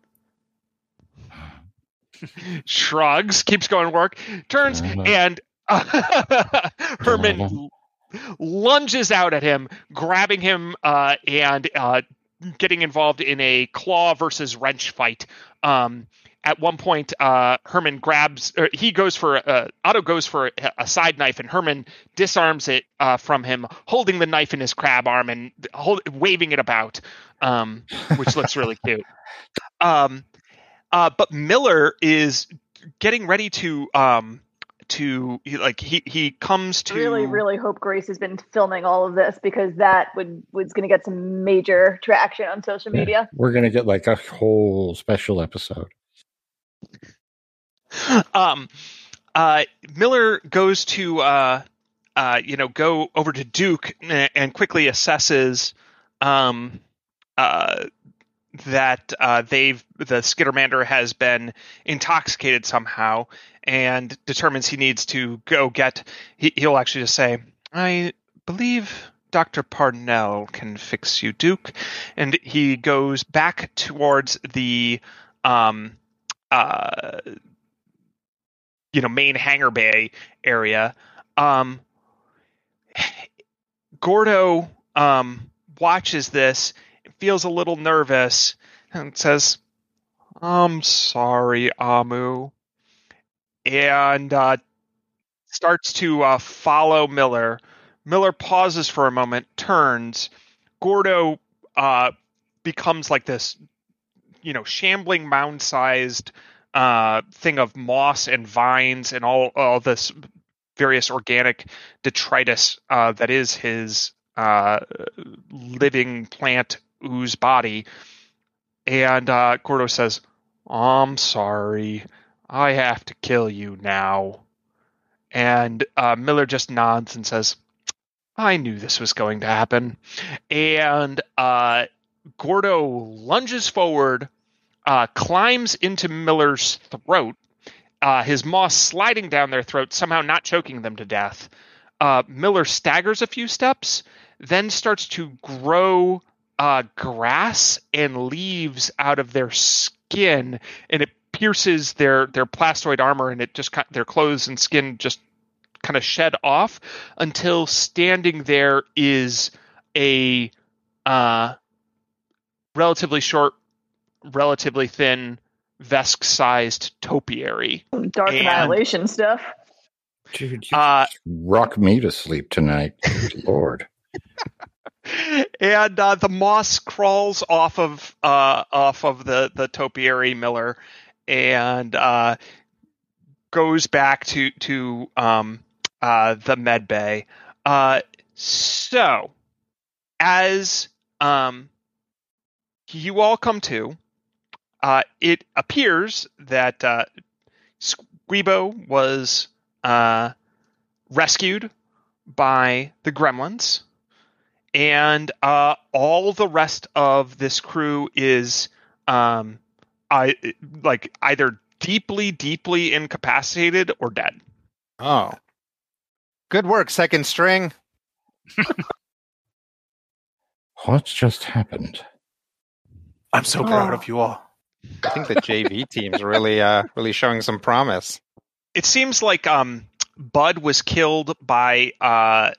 *sighs* Shrugs, keeps going to work, turns, and *laughs* Herman lunges out at him, grabbing him uh, and uh, getting involved in a claw versus wrench fight. Um, at one point, uh, Herman grabs, he goes for, uh, Otto goes for a, a side knife, and Herman disarms it uh, from him, holding the knife in his crab arm and hold, waving it about, um, which looks really *laughs* cute. Um, Uh, but Miller is getting ready to um to he- like he he comes to really, really hope Grace has been filming all of this because that would was going to get some major traction on social Yeah. media. We're gonna get like a whole special episode. um uh Miller goes to uh uh you know go over to Duke and, and quickly assesses um uh that uh they've the Skittermander has been intoxicated somehow and determines he needs to go get he, he'll actually just say I believe Dr. Parnell can fix you Duke and he goes back towards the um uh you know main hangar bay area um gordo um watches this feels a little nervous and says i'm sorry amu and uh starts to uh follow miller. Miller pauses for a moment turns. Gordo uh becomes like this you know shambling mound sized uh, thing of moss and vines and all all this various organic detritus uh, that is his uh, living plant ooze body. And uh, Gordo says, "I'm sorry, I have to kill you now." And uh, Miller just nods and says, "I knew this was going to happen." And uh, Gordo lunges forward uh, climbs into Miller's throat, uh, his moss sliding down their throat, somehow not choking them to death. Uh, Miller staggers a few steps, then starts to grow uh, grass and leaves out of their skin, and it pierces their their plastoid armor, and it just their clothes and skin just kind of shed off until standing there is a uh, relatively short relatively thin Vesk-sized topiary. Dark And- annihilation stuff. Dude, you Uh, rock me to sleep tonight. *laughs* Lord. And uh, the moss crawls off of uh, off of the the topiary Miller and uh, goes back to to um, uh, the med bay. Uh, so, as um, you all come to, uh, it appears that uh, Squeebo was rescued by the gremlins and uh, all the rest of this crew is um, I like either deeply, deeply incapacitated or dead. Oh. Good work, second string. *laughs* What's just happened? I'm so proud Oh. of you all. I think the JV *laughs* team's really uh really showing some promise. It seems like um, Bud was killed by uh,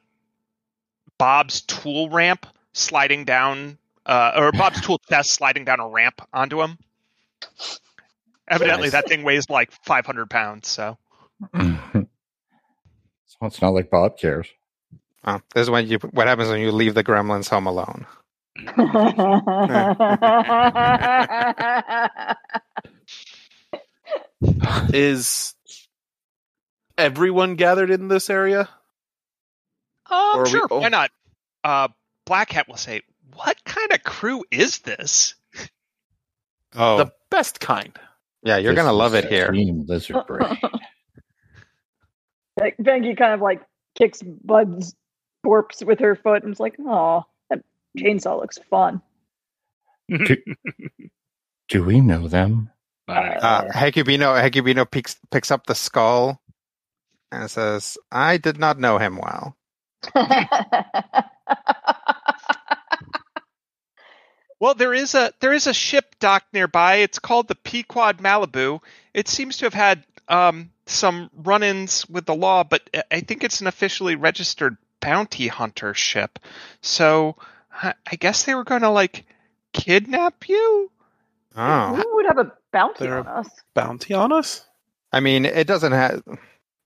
Bob's tool ramp sliding down, uh, or Bob's tool *laughs* chest sliding down a ramp onto him. Evidently, Nice. that thing weighs like 500 pounds. So *clears throat* so it's not like Bob cares. Oh, this is when you what happens when you leave the gremlins home alone. *laughs* Is everyone gathered in this area? Um, Or are we- sure, oh. why not? Uh, Black Hat will say, "What kind of crew is this?" Oh, The best kind. yeah, you're This gonna love it here. Team Lizard Brain. *laughs* like Vanky kind of like kicks Bud's corpse with her foot and is like, "Oh, that chainsaw looks fun." Do we know them? I. Uh, Hecubino Hecubino picks picks up the skull and says, "I did not know him well." Well, there is a there is a ship docked nearby. It's called the Pequod Malibu. It seems to have had um, some run-ins with the law, but I- I think it's an officially registered bounty hunter ship. So I I guess they were going to like kidnap you. Oh, Who would have a bounty They're- on us? Bounty on us? I mean, it doesn't have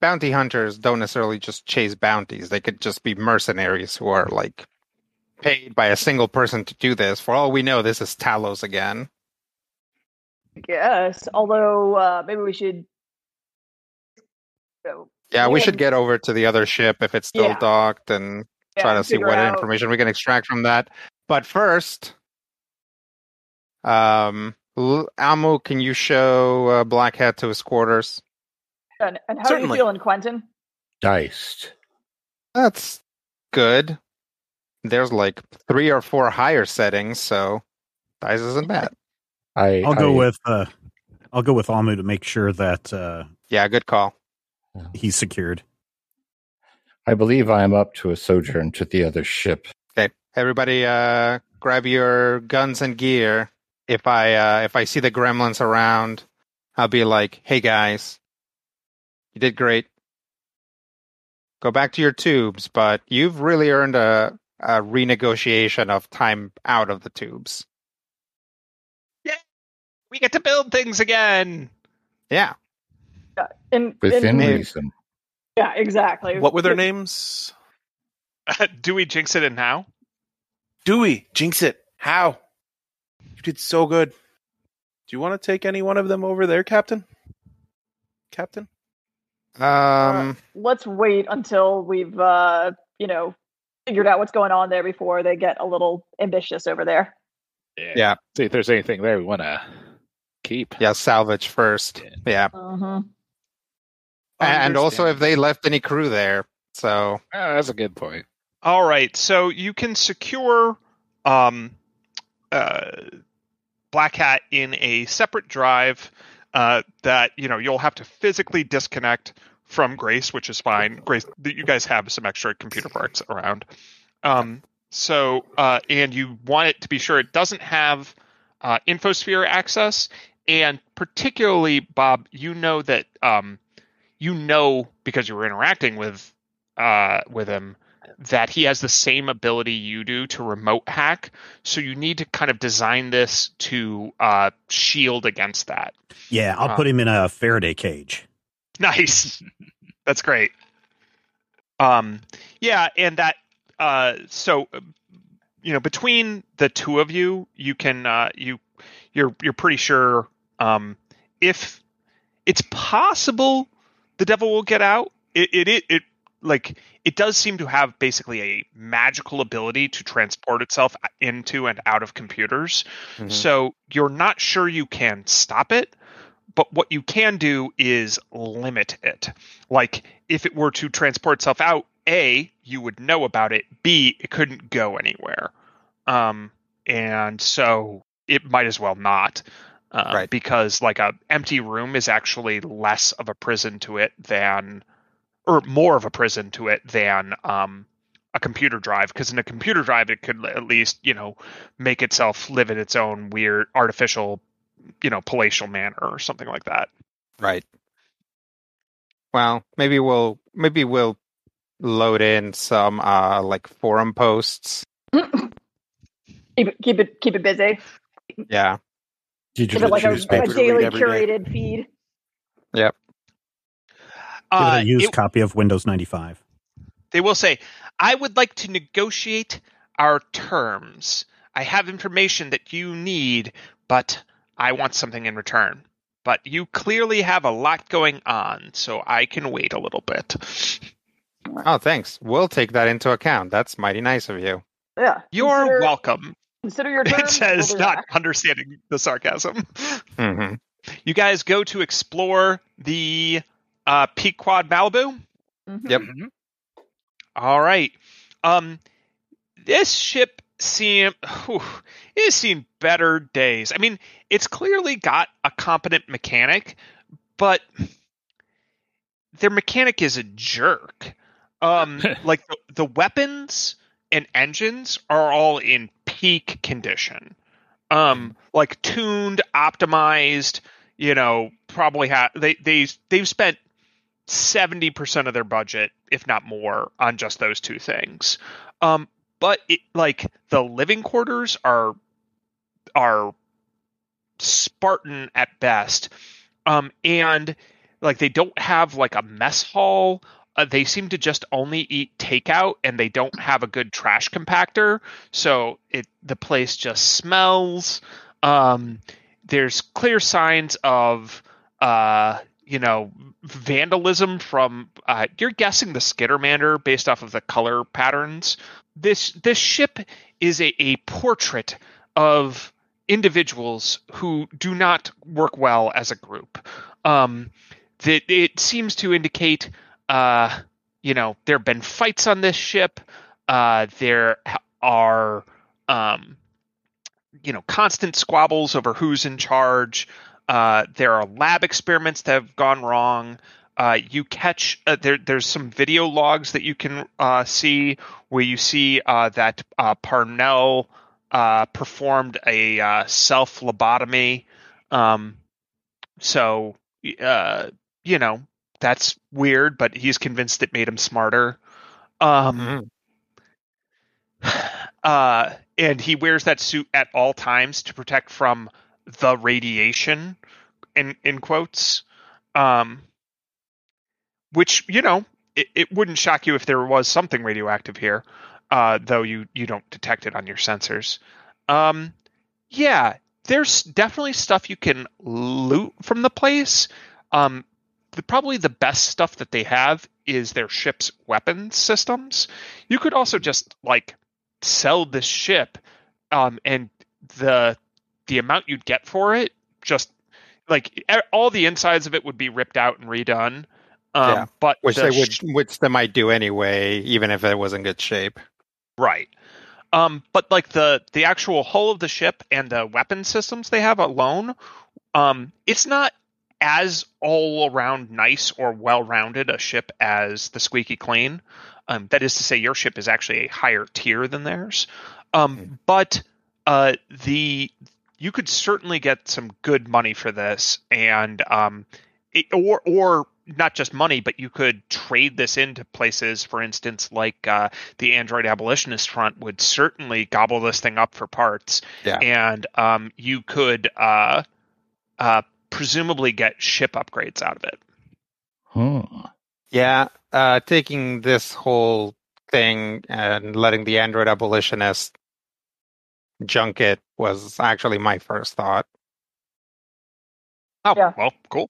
bounty hunters don't necessarily just chase bounties. They could just be mercenaries who are like paid by a single person to do this. For all we know, this is Talos again. Yes. Although uh, maybe we should. So, Yeah, we should get over to the other ship if it's still Yeah. docked and yeah, try to see what out- information we can extract from that. But first, um, L- Amu, can you show uh, Black Hat to his quarters? And, and how Certainly. are you feeling, Quentin? Diced. That's good. There's like three or four higher settings, so dice isn't bad. I, I'll go I- with uh, I'll go with Amu to make sure that uh, Yeah, good call. he's secured. I believe I am up to a sojourn to the other ship. Okay, everybody, uh, grab your guns and gear. If I uh, if I see the gremlins around, I'll be like, "Hey guys, you did great. Go back to your tubes, but you've really earned a, a renegotiation of time out of the tubes." Yeah, we get to build things again. Yeah, In, Within in- reason. yeah, exactly. What were their names? Do we jinx it in now? Dewey, jinx it. How? You did so good. Do you want to take any one of them over there, Captain? Captain? Um, Let's wait until we've, uh, you know, figured out what's going on there before they get a little ambitious over there. Yeah. See if there's anything there we want to keep. yeah, salvage first. Yeah, hmm and also if they left any crew there. So Ah, that's a good point. All right, so you can secure um, uh, Black Hat in a separate drive uh, that you know you'll have to physically disconnect from Grace, which is fine. Grace, you guys have some extra computer parts around. Um, so, uh, and you want it to be sure it doesn't have uh, infosphere access, and particularly, Bob, you know that um, you know because you were interacting with uh, with him that he has the same ability you do to remote hack. So you need to kind of design this to uh, shield against that. Yeah, I'll Uh, put him in a Faraday cage. *laughs* Nice. That's great. Um, yeah, and that uh, so you know between the two of you, you can uh, you you're you're pretty sure um, if it's possible the devil will get out. It it it, it like it does seem to have basically a magical ability to transport itself into and out of computers. Mhm. So you're not sure you can stop it, but what you can do is limit it. Like if it were to transport itself out, A, you would know about it. B, it couldn't go anywhere. Um, and so it might as well not. Uh, Right. Because like a empty room is actually less of a prison to it than, or more of a prison to it than um, a computer drive. Because in a computer drive, it could at least you know make itself live in its own weird artificial you know palatial manner or something like that Right. Well, maybe we'll maybe we'll load in some uh like forum posts. *laughs* Keep it, keep it, keep it busy. Yeah. Keep Digital it like a, a newspaper to read daily every day. curated feed. Give uh, a used it- copy of Windows 95. they will say i would like to negotiate our terms i have information that you need but i want something in return but you clearly have a lot going on so i can wait a little bit Oh, thanks. We'll take that into account. That's mighty nice of you. Yeah. you're consider, welcome Consider your *laughs* it says we'll not back. understanding the sarcasm hmm you guys go to explore the uh, pequod malibu Mhm. Yep. Mhm. All right. Um, this ship seem whew, it has seen better days. I mean, it's clearly got a competent mechanic, but their mechanic is a jerk. Um, *laughs* like the, the weapons and engines are all in peak condition. Um, like tuned, optimized. You know, probably have they they they've spent seventy percent of their budget, if not more, on just those two things. Um, but it, like the living quarters are are Spartan at best, um, and like they don't have like a mess hall. Uh, they seem to just only eat takeout, and they don't have a good trash compactor. So it the place just smells. Um, there's clear signs of uh, you know vandalism from uh, you're guessing the skittermander based off of the color patterns. This this ship is a, a portrait of individuals who do not work well as a group. Um, that it seems to indicate uh, you know there have been fights on this ship. Uh, there are um, you know constant squabbles over who's in charge uh, there are lab experiments that have gone wrong. Uh, you catch uh, there. There's some video logs that you can uh, see where you see uh, that uh, Parnell performed a self lobotomy. Um, so you know that's weird, but he's convinced it made him smarter. Um, mm-hmm. *sighs* and he wears that suit at all times to protect from the radiation in in quotes um which you know it, it wouldn't shock you if there was something radioactive here uh though you you don't detect it on your sensors. Um yeah there's definitely stuff you can loot from the place. Um the, probably the best stuff that they have is their ship's weapons systems. You could also just like sell this ship um and the the amount you'd get for it just like all the insides of it would be ripped out and redone. Um, yeah. but which the they would, sh- which they might do anyway, even if it was in good shape. Right. Um, but like the the actual hull of the ship and the weapon systems they have alone, um, it's not as all around nice or well rounded a ship as the Squeaky Clean. Um, that is to say, your ship is actually a higher tier than theirs. Um, mm. But uh, the you could certainly get some good money for this, and um, it, or or not just money, but you could trade this into places, for instance, like uh, the Android Abolitionist Front would certainly gobble this thing up for parts, yeah. and um, you could uh, uh, presumably get ship upgrades out of it. Hmm. Yeah, uh, taking this whole thing and letting the Android Abolitionist junket was actually my first thought. Oh, yeah. well, cool.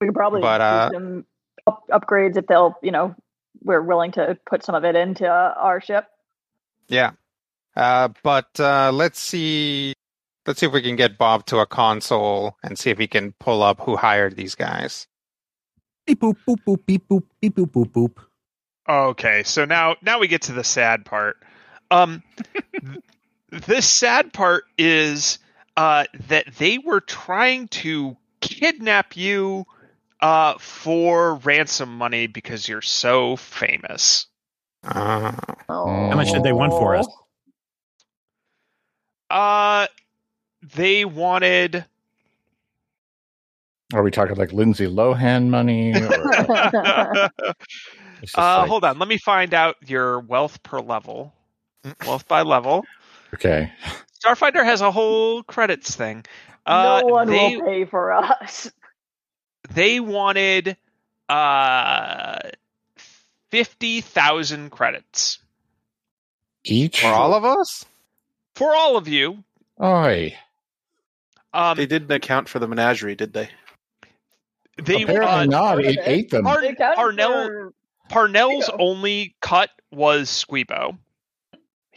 We could probably but, uh, some up- upgrades if they'll, you know, we're willing to put some of it into our ship. Yeah. Uh, but uh, let's see. Let's see if we can get Bob to a console and see if he can pull up who hired these guys. Beep boop boop boop beep boop beep boop boop boop. Okay, so now now we get to the sad part. Um, *laughs* the sad part is uh, that they were trying to kidnap you uh, for ransom money because you're so famous. Uh, How much did they want for us? Uh, they wanted. Are we talking like Lindsay Lohan money? *laughs* uh, like... Hold on, let me find out your wealth per level. Wealth by level. Okay. Starfinder has a whole credits thing. Uh, no one they, will pay for us. They wanted uh, fifty thousand credits each for all of us. For all of you. Oi. Um, they didn't account for the menagerie, did they? They apparently uh, not. It ate them. Par- Parnell, Parnell's only cut was Squeebo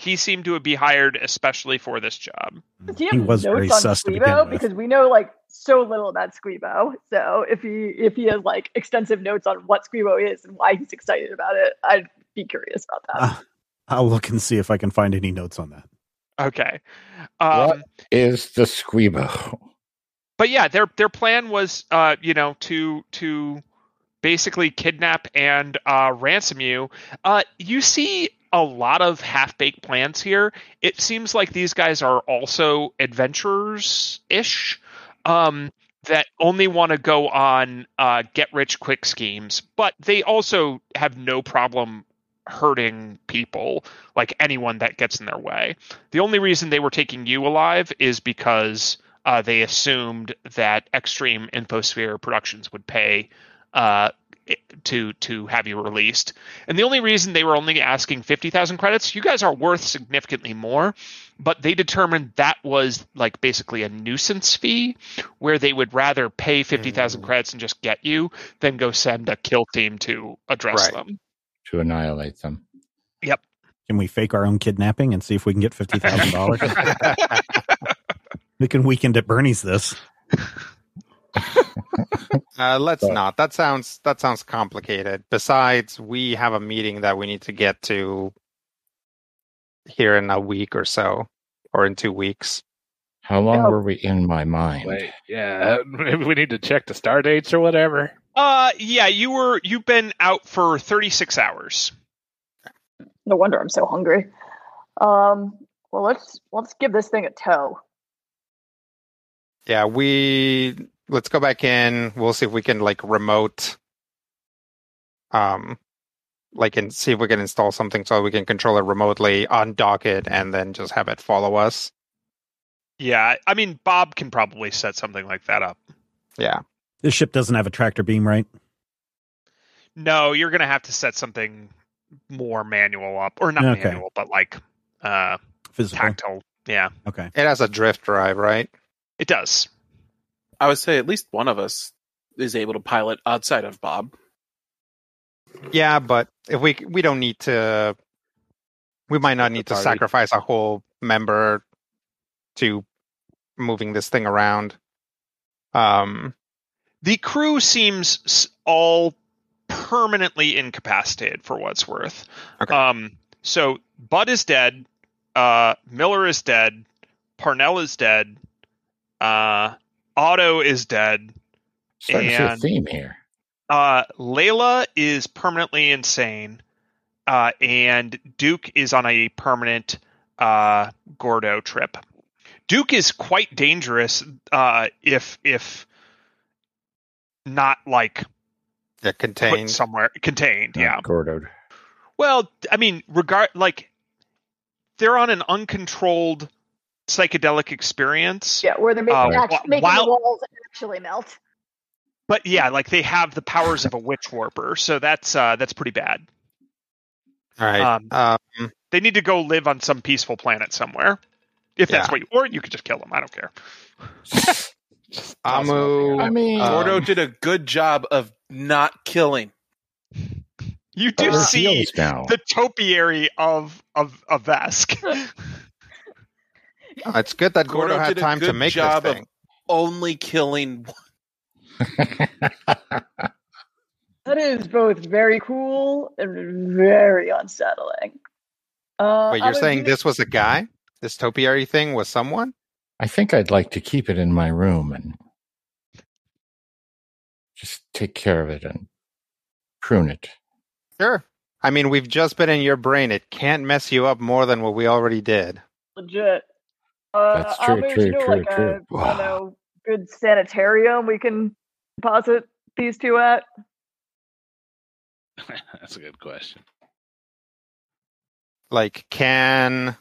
he seemed to be hired especially for this job. he was very sus Squeebo? Because we know like so little about Squeebo. So if he if he has like extensive notes on what Squeebo is and why he's excited about it, I'd be curious about that. Uh, I'll look and see if I can find any notes on that. Okay. Um, what is the Squeebo? But yeah, their their plan was uh, you know, to to basically kidnap and uh, ransom you. Uh, you see a lot of half baked plans here. It seems like these guys are also adventurers ish. Um, that only want to go on uh, get rich quick schemes, but they also have no problem hurting people, like anyone that gets in their way. The only reason they were taking you alive is because uh, they assumed that Extreme Infosphere Productions would pay uh, to to have you released. And the only reason they were only asking fifty thousand credits, you guys are worth significantly more, but they determined that was like basically a nuisance fee, where they would rather pay fifty thousand Mm. credits and just get you than go send a kill team to address Right. them. to annihilate them. Yep. Can we fake our own kidnapping and see if we can get fifty thousand dollars? *laughs* we can weekend at Bernie's this. Uh, let's But- not. That sounds that sounds complicated. Besides, we have a meeting that we need to get to here in a week or so, or in two weeks. How long Yeah. were we in my mind? Wait, yeah, *laughs* maybe we need to check the star dates or whatever. Uh, yeah, you were you've been out for thirty six hours. No wonder I'm so hungry. Um, well, let's let's give this thing a toe. Yeah, we let's go back in. We'll see if we can like remote, um, like and see if we can install something so we can control it remotely, undock it, and then just have it follow us. Yeah, I mean Bob can probably set something like that up. Yeah. This ship doesn't have a tractor beam, right? No, you're gonna have to set something more manual up, or not Okay. manual, but like uh Physical. tactile. Yeah, Okay. It has a drift drive, right? it does. I would say at least one of us is able to pilot outside of Bob. Yeah, but if we we don't need to, we might not need to sacrifice a whole member to moving this thing around. Um, The crew seems all permanently incapacitated for what's worth. Okay. Um, so Bud is dead. Uh, Miller is dead. Parnell is dead. Uh, Otto is dead. Starting to see a theme here. Uh, Layla is permanently insane. Uh, and Duke is on a permanent uh, Gordo trip. Duke is quite dangerous uh, if if not like yeah, put contained. somewhere contained. Yeah. Not Gordoed. Well, I mean, regard like they're on an uncontrolled psychedelic experience. Yeah, where they're making, Uh, act- making while- the walls actually melt. But yeah, like they have the powers of a witch warper, so that's uh, that's pretty bad. All right. um, um, They need to go live on some peaceful planet somewhere. If that's what you, or you could just kill them. I don't care. *laughs* Amu. I mean, Um, did a good job of not killing. You do see now. the topiary of of of Vesk. *laughs* *laughs* it's good that Gordo, Gordo had time to make job this of- thing. Only killing. *laughs* That is both very cool and very unsettling. Uh, Wait, you're saying this was a guy? This topiary thing was someone? I think I'd like to keep it in my room and just take care of it and prune it. Sure. I mean, we've just been in your brain. It can't mess you up more than what we already did. legit. Uh, That's true, Amu, true, you know, true, like true. A, I don't know, good sanitarium we can deposit these two at. *laughs* That's a good question. Like, can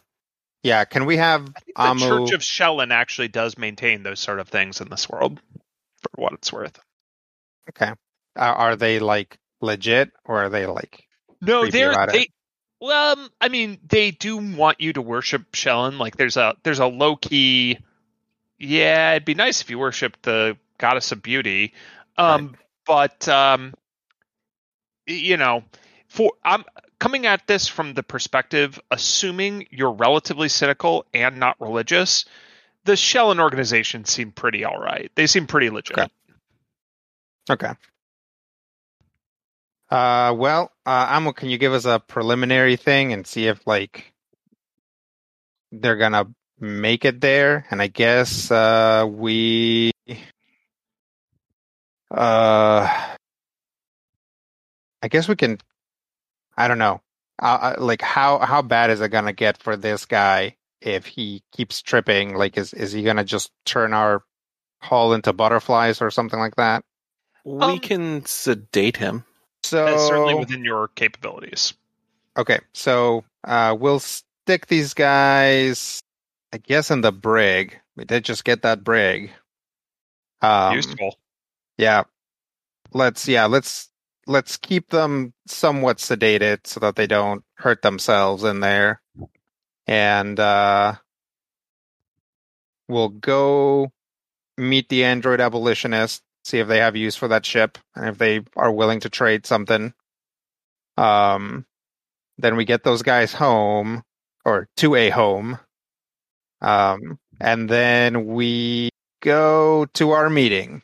yeah, can we have I the Amu? Church of Shelyn actually does maintain those sort of things in this world, for what it's worth. okay, are, are they like legit or are they like? No, they're they. Well, um, I mean, they do want you to worship Shelyn. Like, there's a there's a low key. Yeah, it'd be nice if you worshipped the goddess of beauty. Um, but um, you know, for I'm coming at this from the perspective, assuming you're relatively cynical and not religious. The Shelyn organization seem pretty all right. They seem pretty legit. Okay. Okay. Uh, well, uh, Amu, can you give us a preliminary thing and see if like they're gonna make it there? And I guess uh, we, uh, I guess we can. I don't know. Uh, uh, like how how bad is it gonna get for this guy if he keeps tripping? Like, is is he gonna just turn our hull into butterflies or something like that? We Um, can sedate him. So That's certainly within your capabilities. Okay, so uh, we'll stick these guys, I guess, in the brig. We did just get that brig. Um, Useful. Yeah, let's yeah let's let's keep them somewhat sedated so that they don't hurt themselves in there. And uh we'll go meet the android abolitionist, see if they have use for that ship and if they are willing to trade something. Um then we get those guys home or to a home. Um and then we go to our meeting.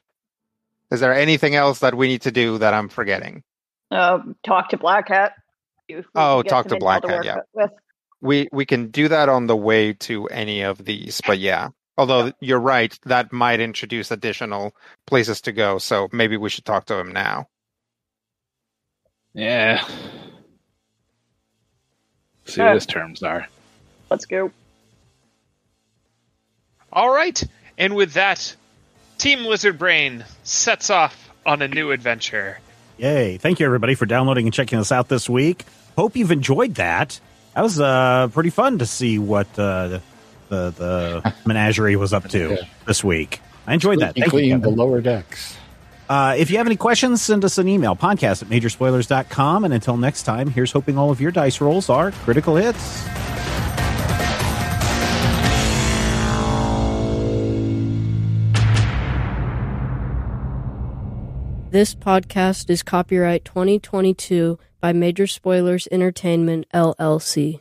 Is there anything else that we need to do that I'm forgetting? Um, talk to Black Hat. See if we Oh, talk to Black Hat, yeah. With. We we can do that on the way to any of these, but yeah. Although you're right, that might introduce additional places to go, so maybe we should talk to him now. Yeah. See what his terms are. Let's go. All right, and with that, Team Lizard Brain sets off on a new adventure. Yay. Thank you, everybody, for downloading and checking us out this week. Hope you've enjoyed that. That was uh, pretty fun to see what uh, the, the menagerie was up to Yeah. this week. I enjoyed that. Thank you, Including the lower decks. Uh, if you have any questions, send us an email, podcast at majorspoilers.com. And until next time, here's hoping all of your dice rolls are critical hits. This podcast is copyright 2022 by Major Spoilers Entertainment, LLC.